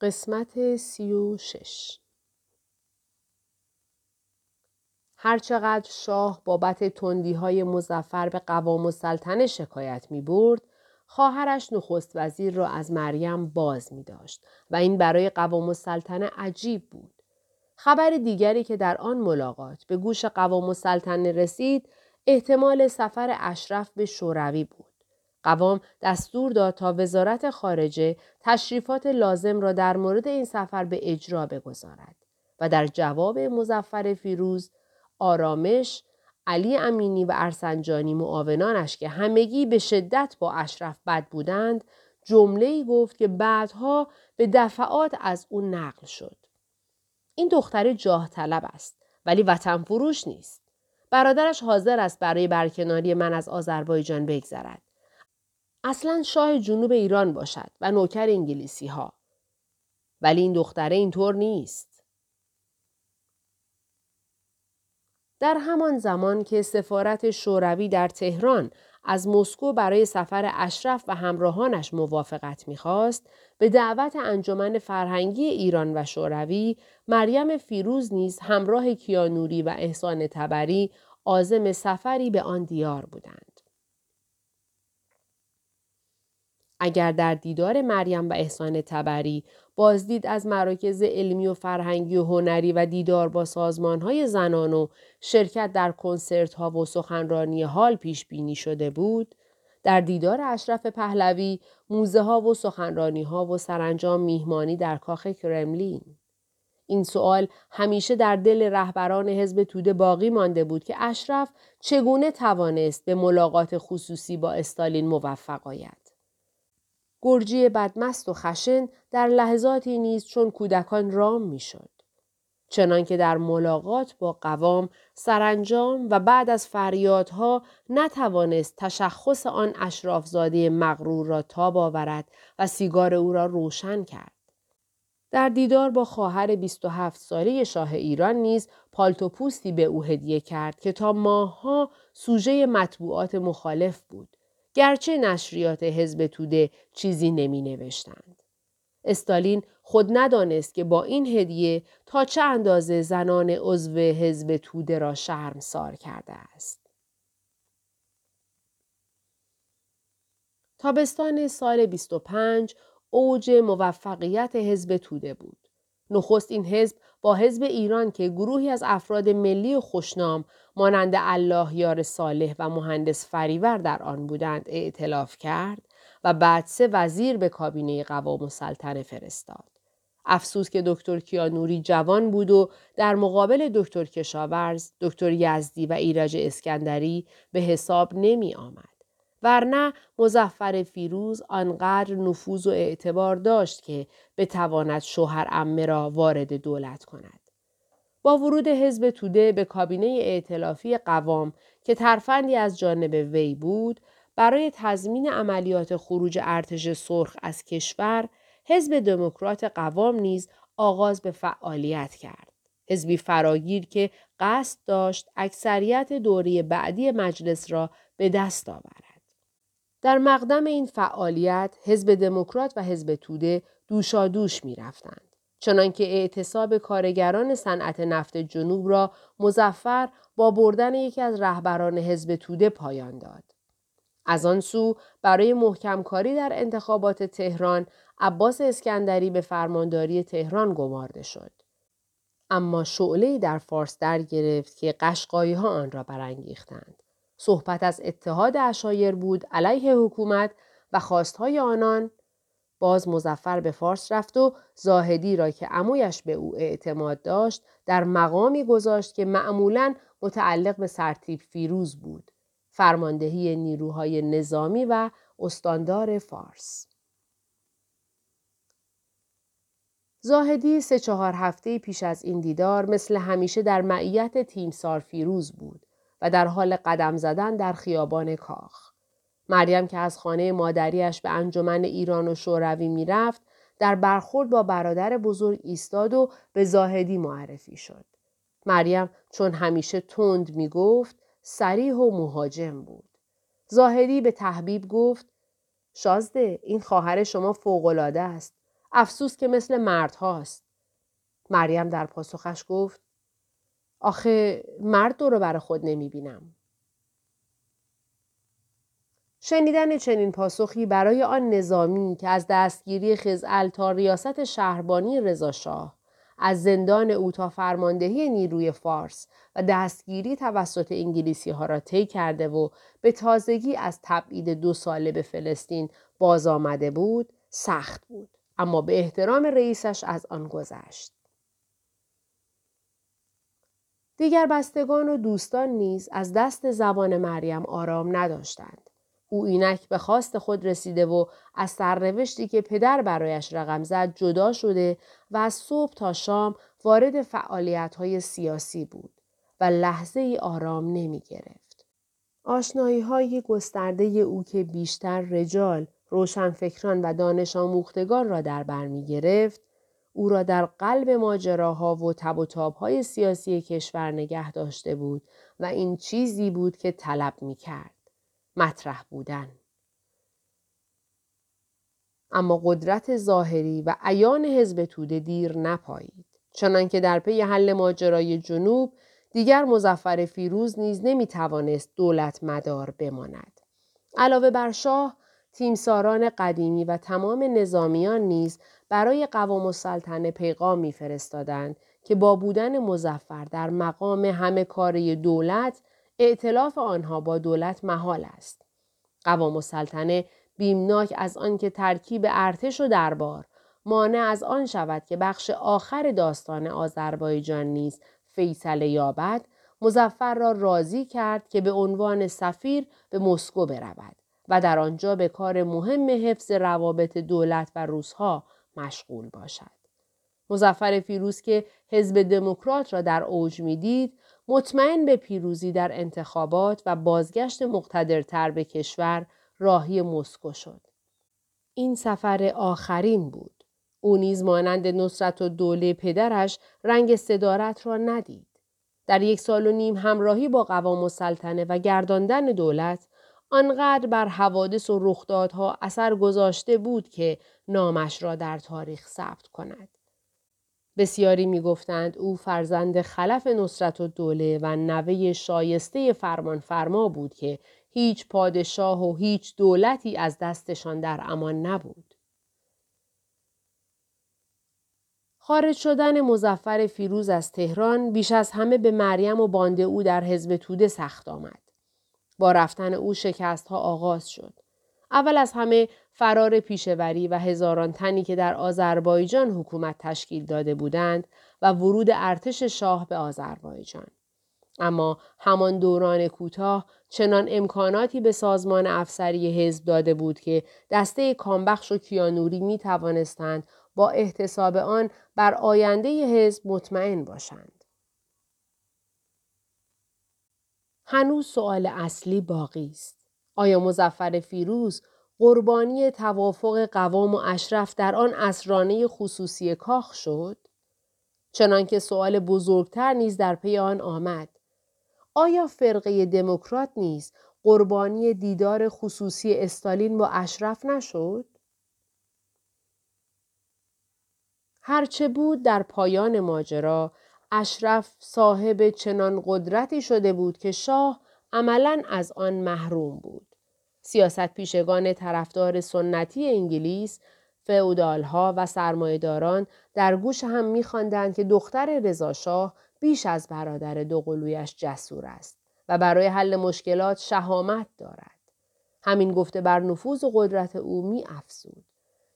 قسمت سی و شش هرچقدر شاه بابت تندی های مزفر به قوام و سلطنه شکایت می برد، خواهرش نخست وزیر را از مریم باز می داشت و این برای قوام و سلطنه عجیب بود. خبر دیگری که در آن ملاقات به گوش قوام و سلطنه رسید احتمال سفر اشرف به شوروی بود. قوام دستور داد تا وزارت خارجه تشریفات لازم را در مورد این سفر به اجرا بگذارد و در جواب مزفر فیروز آرامش علی امینی و ارسنجانی معاونانش که همگی به شدت با اشرف بد بودند جمله گفت که بعدها به دفعات از او نقل شد. این دختر جاه طلب است ولی وطن فروش نیست. برادرش حاضر است برای برکناری من از آذربایجان بگذرد. اصلا شاه جنوب ایران باشد و نوکر انگلیسی ها. ولی این دختره اینطور نیست. در همان زمان که سفارت شوروی در تهران از مسکو برای سفر اشرف و همراهانش موافقت می‌خواست به دعوت انجمن فرهنگی ایران و شوروی مریم فیروز نیز همراه کیانوری و احسان تبری عازم سفری به آن دیار بودند اگر در دیدار مریم و احسان تبری بازدید از مراکز علمی و فرهنگی و هنری و دیدار با سازمان های زنان و شرکت در کنسرت ها و سخنرانی حال پیش بینی شده بود، در دیدار اشرف پهلوی موزه ها و سخنرانی ها و سرانجام میهمانی در کاخ کرملین. این سوال همیشه در دل رهبران حزب توده باقی مانده بود که اشرف چگونه توانست به ملاقات خصوصی با استالین موفق آید. گرجی بدمست و خشن در لحظاتی نیز چون کودکان رام می‌شد. چنانکه در ملاقات با قوام سرانجام و بعد از فریادها نتوانست تشخص آن اشرافزاده مغرور را تاب آورد و سیگار او را روشن کرد. در دیدار با خواهر 27 ساله شاه ایران نیز پالتو پوستی به او هدیه کرد که تا ماهها سوژه مطبوعات مخالف بود. گرچه نشریات حزب توده چیزی نمی نوشتند. استالین خود ندانست که با این هدیه تا چه اندازه زنان عضو حزب توده را سار کرده است. تابستان سال 25 اوج موفقیت حزب توده بود. نخست این حزب با حزب ایران که گروهی از افراد ملی و خوشنام مانند الله یار صالح و مهندس فریور در آن بودند اعتلاف کرد و بعد سه وزیر به کابینه قوام و سلطنه فرستاد. افسوس که دکتر کیانوری جوان بود و در مقابل دکتر کشاورز، دکتر یزدی و ایرج اسکندری به حساب نمی آمد. ورنه مزفر فیروز آنقدر نفوذ و اعتبار داشت که بتواند شوهر امه را وارد دولت کند. با ورود حزب توده به کابینه ائتلافی قوام که ترفندی از جانب وی بود برای تضمین عملیات خروج ارتش سرخ از کشور حزب دموکرات قوام نیز آغاز به فعالیت کرد حزبی فراگیر که قصد داشت اکثریت دوره بعدی مجلس را به دست آورد در مقدم این فعالیت حزب دموکرات و حزب توده دوشادوش می رفتند. چنانکه اعتصاب کارگران صنعت نفت جنوب را مزفر با بردن یکی از رهبران حزب توده پایان داد. از آن سو برای محکم کاری در انتخابات تهران عباس اسکندری به فرمانداری تهران گمارده شد. اما شعله در فارس در گرفت که قشقایی ها آن را برانگیختند. صحبت از اتحاد اشایر بود علیه حکومت و خواستهای آنان. باز مزفر به فارس رفت و زاهدی را که عمویش به او اعتماد داشت در مقامی گذاشت که معمولا متعلق به سرتیب فیروز بود. فرماندهی نیروهای نظامی و استاندار فارس. زاهدی سه چهار هفته پیش از این دیدار مثل همیشه در معیت تیمسار فیروز بود. و در حال قدم زدن در خیابان کاخ. مریم که از خانه مادریش به انجمن ایران و شوروی می‌رفت در برخورد با برادر بزرگ ایستاد و به زاهدی معرفی شد. مریم چون همیشه تند می گفت سریح و مهاجم بود. زاهدی به تحبیب گفت شازده این خواهر شما فوقالعاده است. افسوس که مثل مرد هاست. مریم در پاسخش گفت آخه مرد دور بر خود نمی بینم. شنیدن چنین پاسخی برای آن نظامی که از دستگیری خزعل تا ریاست شهربانی رضاشاه از زندان او تا فرماندهی نیروی فارس و دستگیری توسط انگلیسی ها را طی کرده و به تازگی از تبعید دو ساله به فلسطین باز آمده بود سخت بود اما به احترام رئیسش از آن گذشت دیگر بستگان و دوستان نیز از دست زبان مریم آرام نداشتند او اینک به خواست خود رسیده و از سرنوشتی که پدر برایش رقم زد جدا شده و از صبح تا شام وارد فعالیت سیاسی بود و لحظه ای آرام نمی گرفت. آشنایی های گسترده او که بیشتر رجال، روشنفکران و دانش آموختگان را در بر می گرفت، او را در قلب ماجراها و تب و های سیاسی کشور نگه داشته بود و این چیزی بود که طلب می کرد. مطرح بودن. اما قدرت ظاهری و عیان حزب توده دیر نپایید. چنانکه در پی حل ماجرای جنوب دیگر مزفر فیروز نیز نمی توانست دولت مدار بماند. علاوه بر شاه، تیمساران قدیمی و تمام نظامیان نیز برای قوام السلطنه پیغام میفرستادند که با بودن مزفر در مقام همه کاری دولت ائتلاف آنها با دولت محال است. قوام السلطنه بیمناک از آنکه ترکیب ارتش و دربار مانع از آن شود که بخش آخر داستان آذربایجان نیز فیصله یابد مزفر را راضی کرد که به عنوان سفیر به مسکو برود و در آنجا به کار مهم حفظ روابط دولت و روسها مشغول باشد. مزفر فیروز که حزب دموکرات را در اوج می‌دید مطمئن به پیروزی در انتخابات و بازگشت مقتدرتر به کشور راهی مسکو شد. این سفر آخرین بود. او نیز مانند نصرت و دوله پدرش رنگ صدارت را ندید. در یک سال و نیم همراهی با قوام و و گرداندن دولت آنقدر بر حوادث و رخدادها اثر گذاشته بود که نامش را در تاریخ ثبت کند. بسیاری می‌گفتند او فرزند خلف نصرت و دوله و نوه شایسته فرمان فرما بود که هیچ پادشاه و هیچ دولتی از دستشان در امان نبود. خارج شدن مزفر فیروز از تهران بیش از همه به مریم و بانده او در حزب توده سخت آمد. با رفتن او شکست ها آغاز شد. اول از همه فرار پیشوری و هزاران تنی که در آذربایجان حکومت تشکیل داده بودند و ورود ارتش شاه به آذربایجان. اما همان دوران کوتاه چنان امکاناتی به سازمان افسری حزب داده بود که دسته کامبخش و کیانوری می توانستند با احتساب آن بر آینده حزب مطمئن باشند. هنوز سؤال اصلی باقی است. آیا مزفر فیروز قربانی توافق قوام و اشرف در آن اسرانه خصوصی کاخ شد؟ چنانکه سؤال بزرگتر نیز در پی آن آمد. آیا فرقه دموکرات نیز قربانی دیدار خصوصی استالین با اشرف نشد؟ هرچه بود در پایان ماجرا اشرف صاحب چنان قدرتی شده بود که شاه عملا از آن محروم بود. سیاست پیشگان طرفدار سنتی انگلیس، فئودالها و سرمایهداران در گوش هم میخواندند که دختر رضاشاه بیش از برادر دوقلویش جسور است و برای حل مشکلات شهامت دارد. همین گفته بر نفوذ و قدرت او می افزود.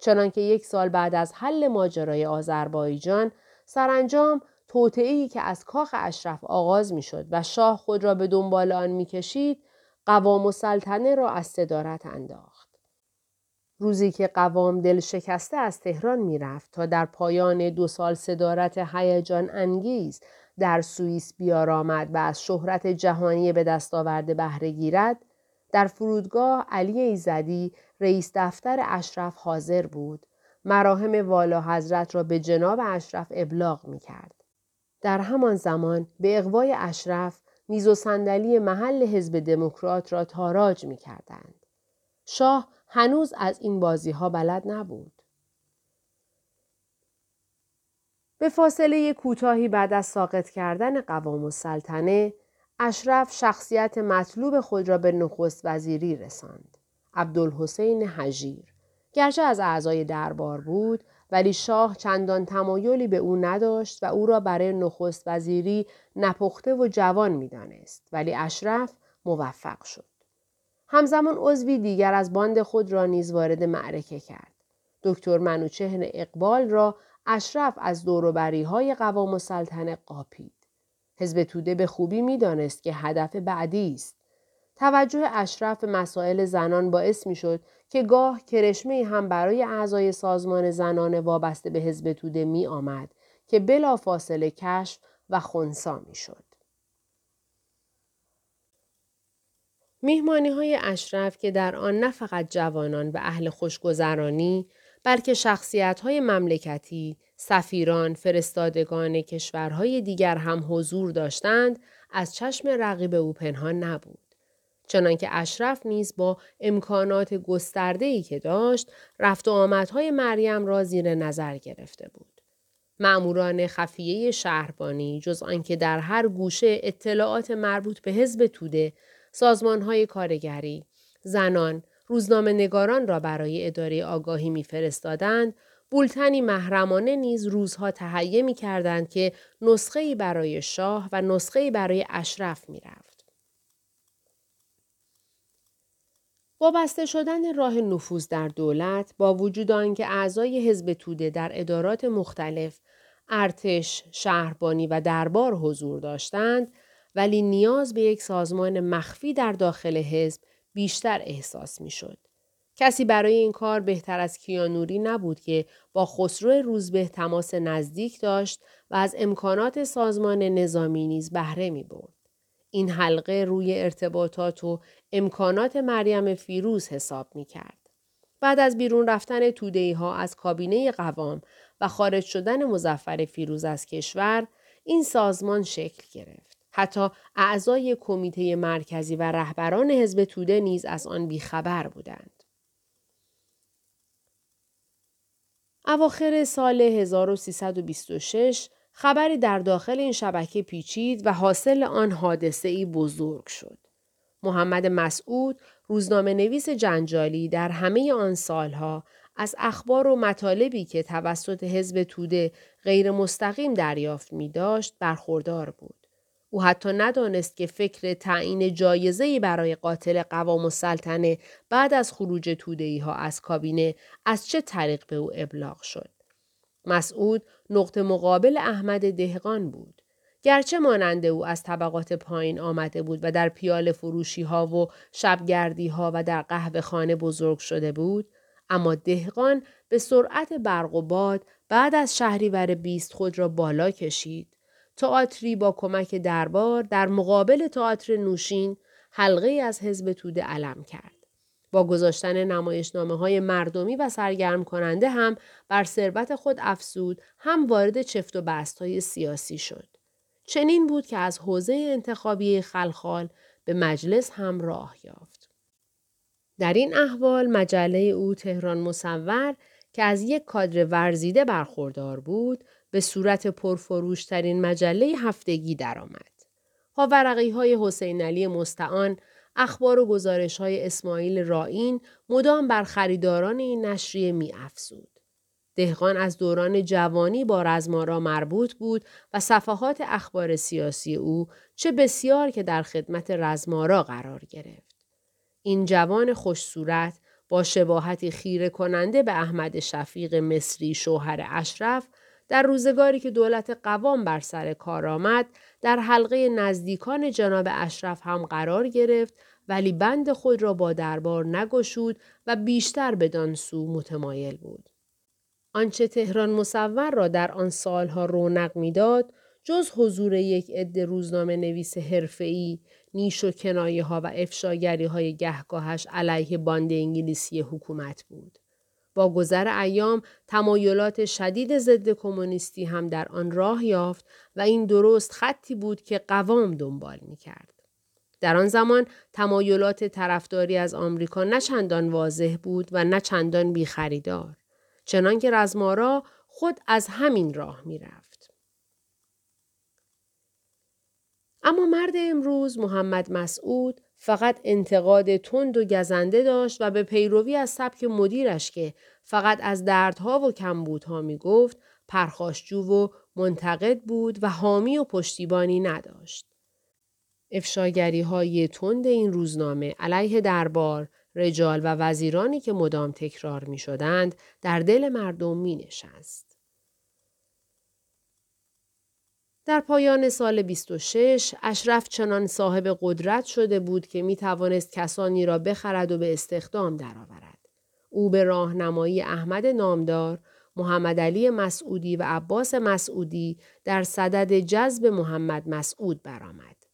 چنانکه یک سال بعد از حل ماجرای آذربایجان سرانجام توطعهای که از کاخ اشرف آغاز می‌شد و شاه خود را به دنبال آن می‌کشید قوام و سلطنه را از صدارت انداخت. روزی که قوام دل شکسته از تهران می‌رفت تا در پایان دو سال صدارت هیجان انگیز در سوئیس بیارامد و از شهرت جهانی به دست آورده بهره گیرد در فرودگاه علی ایزدی رئیس دفتر اشرف حاضر بود مراهم والا حضرت را به جناب اشرف ابلاغ می کرد. در همان زمان به اقوای اشرف میز و صندلی محل حزب دموکرات را تاراج می کردند. شاه هنوز از این بازی ها بلد نبود. به فاصله کوتاهی بعد از ساقط کردن قوام و سلطنه اشرف شخصیت مطلوب خود را به نخست وزیری رساند. عبدالحسین حجیر گرچه از اعضای دربار بود ولی شاه چندان تمایلی به او نداشت و او را برای نخست وزیری نپخته و جوان می‌دانست ولی اشرف موفق شد. همزمان عضوی دیگر از باند خود را نیز وارد معرکه کرد. دکتر منوچهر اقبال را اشرف از دوروبری های قوام و سلطنه قاپید. حزب توده به خوبی می‌دانست که هدف بعدی است. توجه اشرف به مسائل زنان باعث می شد که گاه کرشمه هم برای اعضای سازمان زنان وابسته به حزب توده می آمد که بلا فاصله کشف و خونسا می شد. میهمانی های اشرف که در آن نه فقط جوانان و اهل خوشگذرانی بلکه شخصیت های مملکتی، سفیران، فرستادگان کشورهای دیگر هم حضور داشتند از چشم رقیب او پنهان نبود. چنانکه اشرف نیز با امکانات گسترده‌ای که داشت رفت و آمدهای مریم را زیر نظر گرفته بود. معموران خفیه شهربانی جز آنکه در هر گوشه اطلاعات مربوط به حزب توده، سازمانهای کارگری، زنان، روزنامه نگاران را برای اداره آگاهی میفرستادند بولتنی محرمانه نیز روزها تهیه می کردند که نسخه برای شاه و نسخه برای اشرف می رفت. وابسته شدن راه نفوذ در دولت با وجود آنکه اعضای حزب توده در ادارات مختلف ارتش، شهربانی و دربار حضور داشتند ولی نیاز به یک سازمان مخفی در داخل حزب بیشتر احساس می شد. کسی برای این کار بهتر از کیانوری نبود که با خسرو روزبه تماس نزدیک داشت و از امکانات سازمان نظامی نیز بهره می برد. این حلقه روی ارتباطات و امکانات مریم فیروز حساب می کرد. بعد از بیرون رفتن تودهی ها از کابینه قوام و خارج شدن مزفر فیروز از کشور، این سازمان شکل گرفت. حتی اعضای کمیته مرکزی و رهبران حزب توده نیز از آن بیخبر بودند. اواخر سال 1326 خبری در داخل این شبکه پیچید و حاصل آن حادثه ای بزرگ شد. محمد مسعود روزنامه نویس جنجالی در همه آن سالها از اخبار و مطالبی که توسط حزب توده غیر مستقیم دریافت می داشت برخوردار بود. او حتی ندانست که فکر تعیین جایزه‌ای برای قاتل قوام و سلطنه بعد از خروج تودهی ها از کابینه از چه طریق به او ابلاغ شد. مسعود نقطه مقابل احمد دهقان بود. گرچه ماننده او از طبقات پایین آمده بود و در پیال فروشی ها و شبگردی ها و در قهوه خانه بزرگ شده بود، اما دهقان به سرعت برق و باد بعد از شهریور بیست خود را بالا کشید. تئاتری با کمک دربار در مقابل تئاتر نوشین حلقه از حزب توده علم کرد. با گذاشتن نمایشنامه های مردمی و سرگرم کننده هم بر ثروت خود افسود هم وارد چفت و بست های سیاسی شد. چنین بود که از حوزه انتخابی خلخال به مجلس هم راه یافت. در این احوال مجله او تهران مصور که از یک کادر ورزیده برخوردار بود به صورت پرفروشترین مجله هفتگی درآمد. ورقی های حسین علی مستعان اخبار و گزارش های اسماعیل رائین مدام بر خریداران این نشریه می افزود. دهقان از دوران جوانی با رزمارا مربوط بود و صفحات اخبار سیاسی او چه بسیار که در خدمت رزمارا قرار گرفت. این جوان خوش صورت با شباهتی خیره کننده به احمد شفیق مصری شوهر اشرف در روزگاری که دولت قوام بر سر کار آمد در حلقه نزدیکان جناب اشرف هم قرار گرفت ولی بند خود را با دربار نگشود و بیشتر بدان سو متمایل بود. آنچه تهران مصور را در آن سالها رونق می‌داد جز حضور یک عده روزنامه نویس حرفه‌ای نیش و کنایه ها و افشاگری های گهگاهش علیه باند انگلیسی حکومت بود. با گذر ایام تمایلات شدید ضد کمونیستی هم در آن راه یافت و این درست خطی بود که قوام دنبال می کرد. در آن زمان تمایلات طرفداری از آمریکا نه چندان واضح بود و نه چندان بیخریدار چنانکه رزمارا خود از همین راه می‌رفت. اما مرد امروز محمد مسعود فقط انتقاد تند و گزنده داشت و به پیروی از سبک مدیرش که فقط از دردها و کمبودها می‌گفت پرخاشجو و منتقد بود و حامی و پشتیبانی نداشت. افشاگری های تند این روزنامه علیه دربار، رجال و وزیرانی که مدام تکرار می شدند در دل مردم می نشست. در پایان سال 26 اشرف چنان صاحب قدرت شده بود که می توانست کسانی را بخرد و به استخدام درآورد. او به راهنمایی احمد نامدار، محمد علی مسعودی و عباس مسعودی در صدد جذب محمد مسعود برآمد.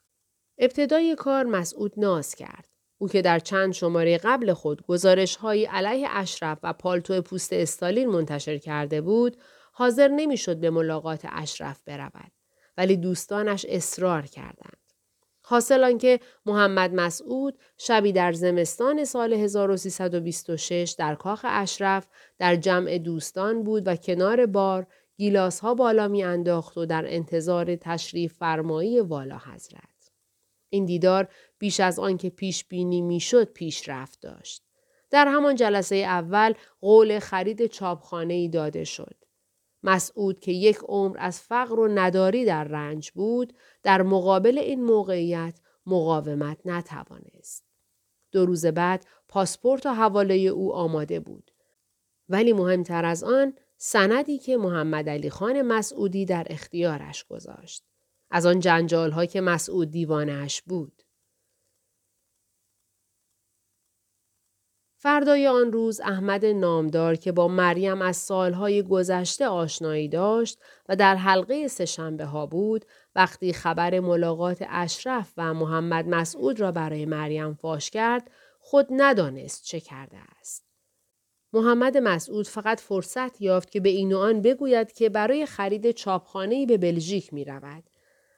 ابتدای کار مسعود ناز کرد. او که در چند شماره قبل خود گزارش های علیه اشرف و پالتو پوست استالین منتشر کرده بود، حاضر نمی‌شد به ملاقات اشرف برود. ولی دوستانش اصرار کردند. حاصل آنکه محمد مسعود شبی در زمستان سال 1326 در کاخ اشرف در جمع دوستان بود و کنار بار گیلاس ها بالا می انداخت و در انتظار تشریف فرمایی والا حضرت. این دیدار بیش از آنکه پیش بینی می‌شد پیش رفت داشت. در همان جلسه اول قول خرید چاپخانه ای داده شد. مسعود که یک عمر از فقر و نداری در رنج بود در مقابل این موقعیت مقاومت نتوانست. دو روز بعد پاسپورت و حواله او آماده بود. ولی مهمتر از آن سندی که محمد علی خان مسعودی در اختیارش گذاشت. از آن جنجال ها که مسعود دیوانش بود. فردای آن روز احمد نامدار که با مریم از سالهای گذشته آشنایی داشت و در حلقه سهشنبه ها بود وقتی خبر ملاقات اشرف و محمد مسعود را برای مریم فاش کرد خود ندانست چه کرده است. محمد مسعود فقط فرصت یافت که به این و آن بگوید که برای خرید چاپخانه‌ای به بلژیک می رود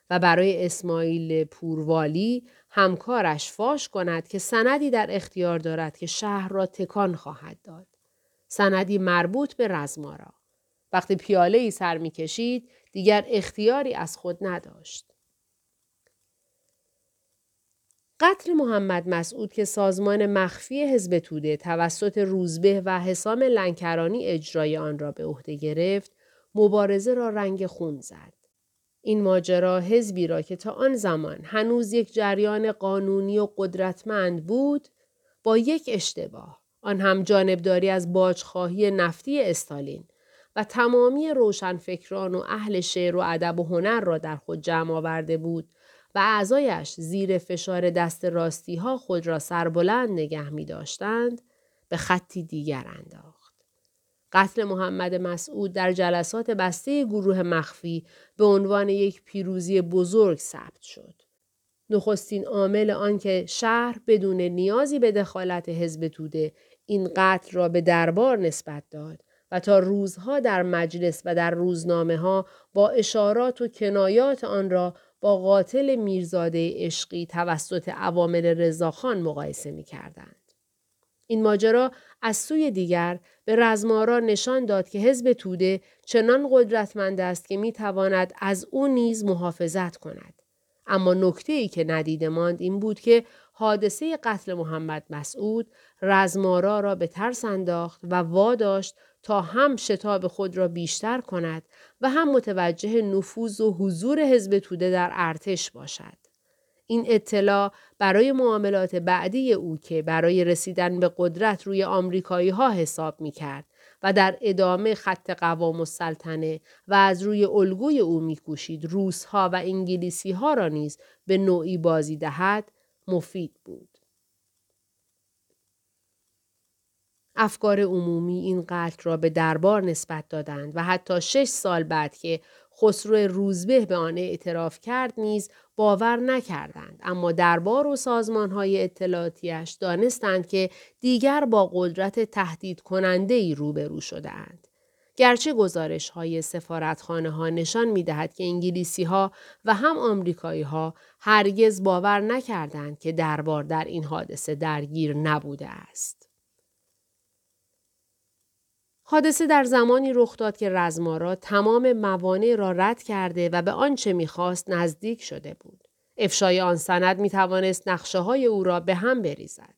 و برای اسماعیل پوروالی همکارش فاش کند که سندی در اختیار دارد که شهر را تکان خواهد داد. سندی مربوط به رزمارا. وقتی پیاله ای سر می کشید دیگر اختیاری از خود نداشت. قتل محمد مسعود که سازمان مخفی حزب توده توسط روزبه و حسام لنکرانی اجرای آن را به عهده گرفت مبارزه را رنگ خون زد. این ماجرا حزبی را که تا آن زمان هنوز یک جریان قانونی و قدرتمند بود با یک اشتباه آن هم جانبداری از باجخواهی نفتی استالین و تمامی روشنفکران و اهل شعر و ادب و هنر را در خود جمع آورده بود و اعضایش زیر فشار دست راستی ها خود را سربلند نگه می داشتند به خطی دیگر انداخت. قتل محمد مسعود در جلسات بسته گروه مخفی به عنوان یک پیروزی بزرگ ثبت شد. نخستین عامل آنکه شهر بدون نیازی به دخالت حزب توده این قتل را به دربار نسبت داد و تا روزها در مجلس و در روزنامه ها با اشارات و کنایات آن را با قاتل میرزاده عشقی توسط عوامل رضاخان مقایسه می کردند. این ماجرا از سوی دیگر به رزمارا نشان داد که حزب توده چنان قدرتمند است که می تواند از او نیز محافظت کند. اما نکته ای که ندیده ماند این بود که حادثه قتل محمد مسعود رزمارا را به ترس انداخت و واداشت تا هم شتاب خود را بیشتر کند و هم متوجه نفوذ و حضور حزب توده در ارتش باشد. این اطلاع برای معاملات بعدی او که برای رسیدن به قدرت روی آمریکایی ها حساب می کرد و در ادامه خط قوام السلطنه و از روی الگوی او میکوشید روس ها و انگلیسی ها را نیز به نوعی بازی دهد مفید بود. افکار عمومی این قتل را به دربار نسبت دادند و حتی شش سال بعد که خسرو روزبه به آن اعتراف کرد نیز باور نکردند اما دربار و های اطلاعاتیش دانستند که دیگر با قدرت تهدید کننده ای روبرو شدهاند. گرچه گزارش های سفارتخانه ها نشان می دهد که انگلیسی ها و هم آمریکایی ها هرگز باور نکردند که دربار در این حادثه درگیر نبوده است. حادثه در زمانی رخ داد که رزمارا تمام موانع را رد کرده و به آنچه می‌خواست نزدیک شده بود. افشای آن سند می توانست نقشه های او را به هم بریزد.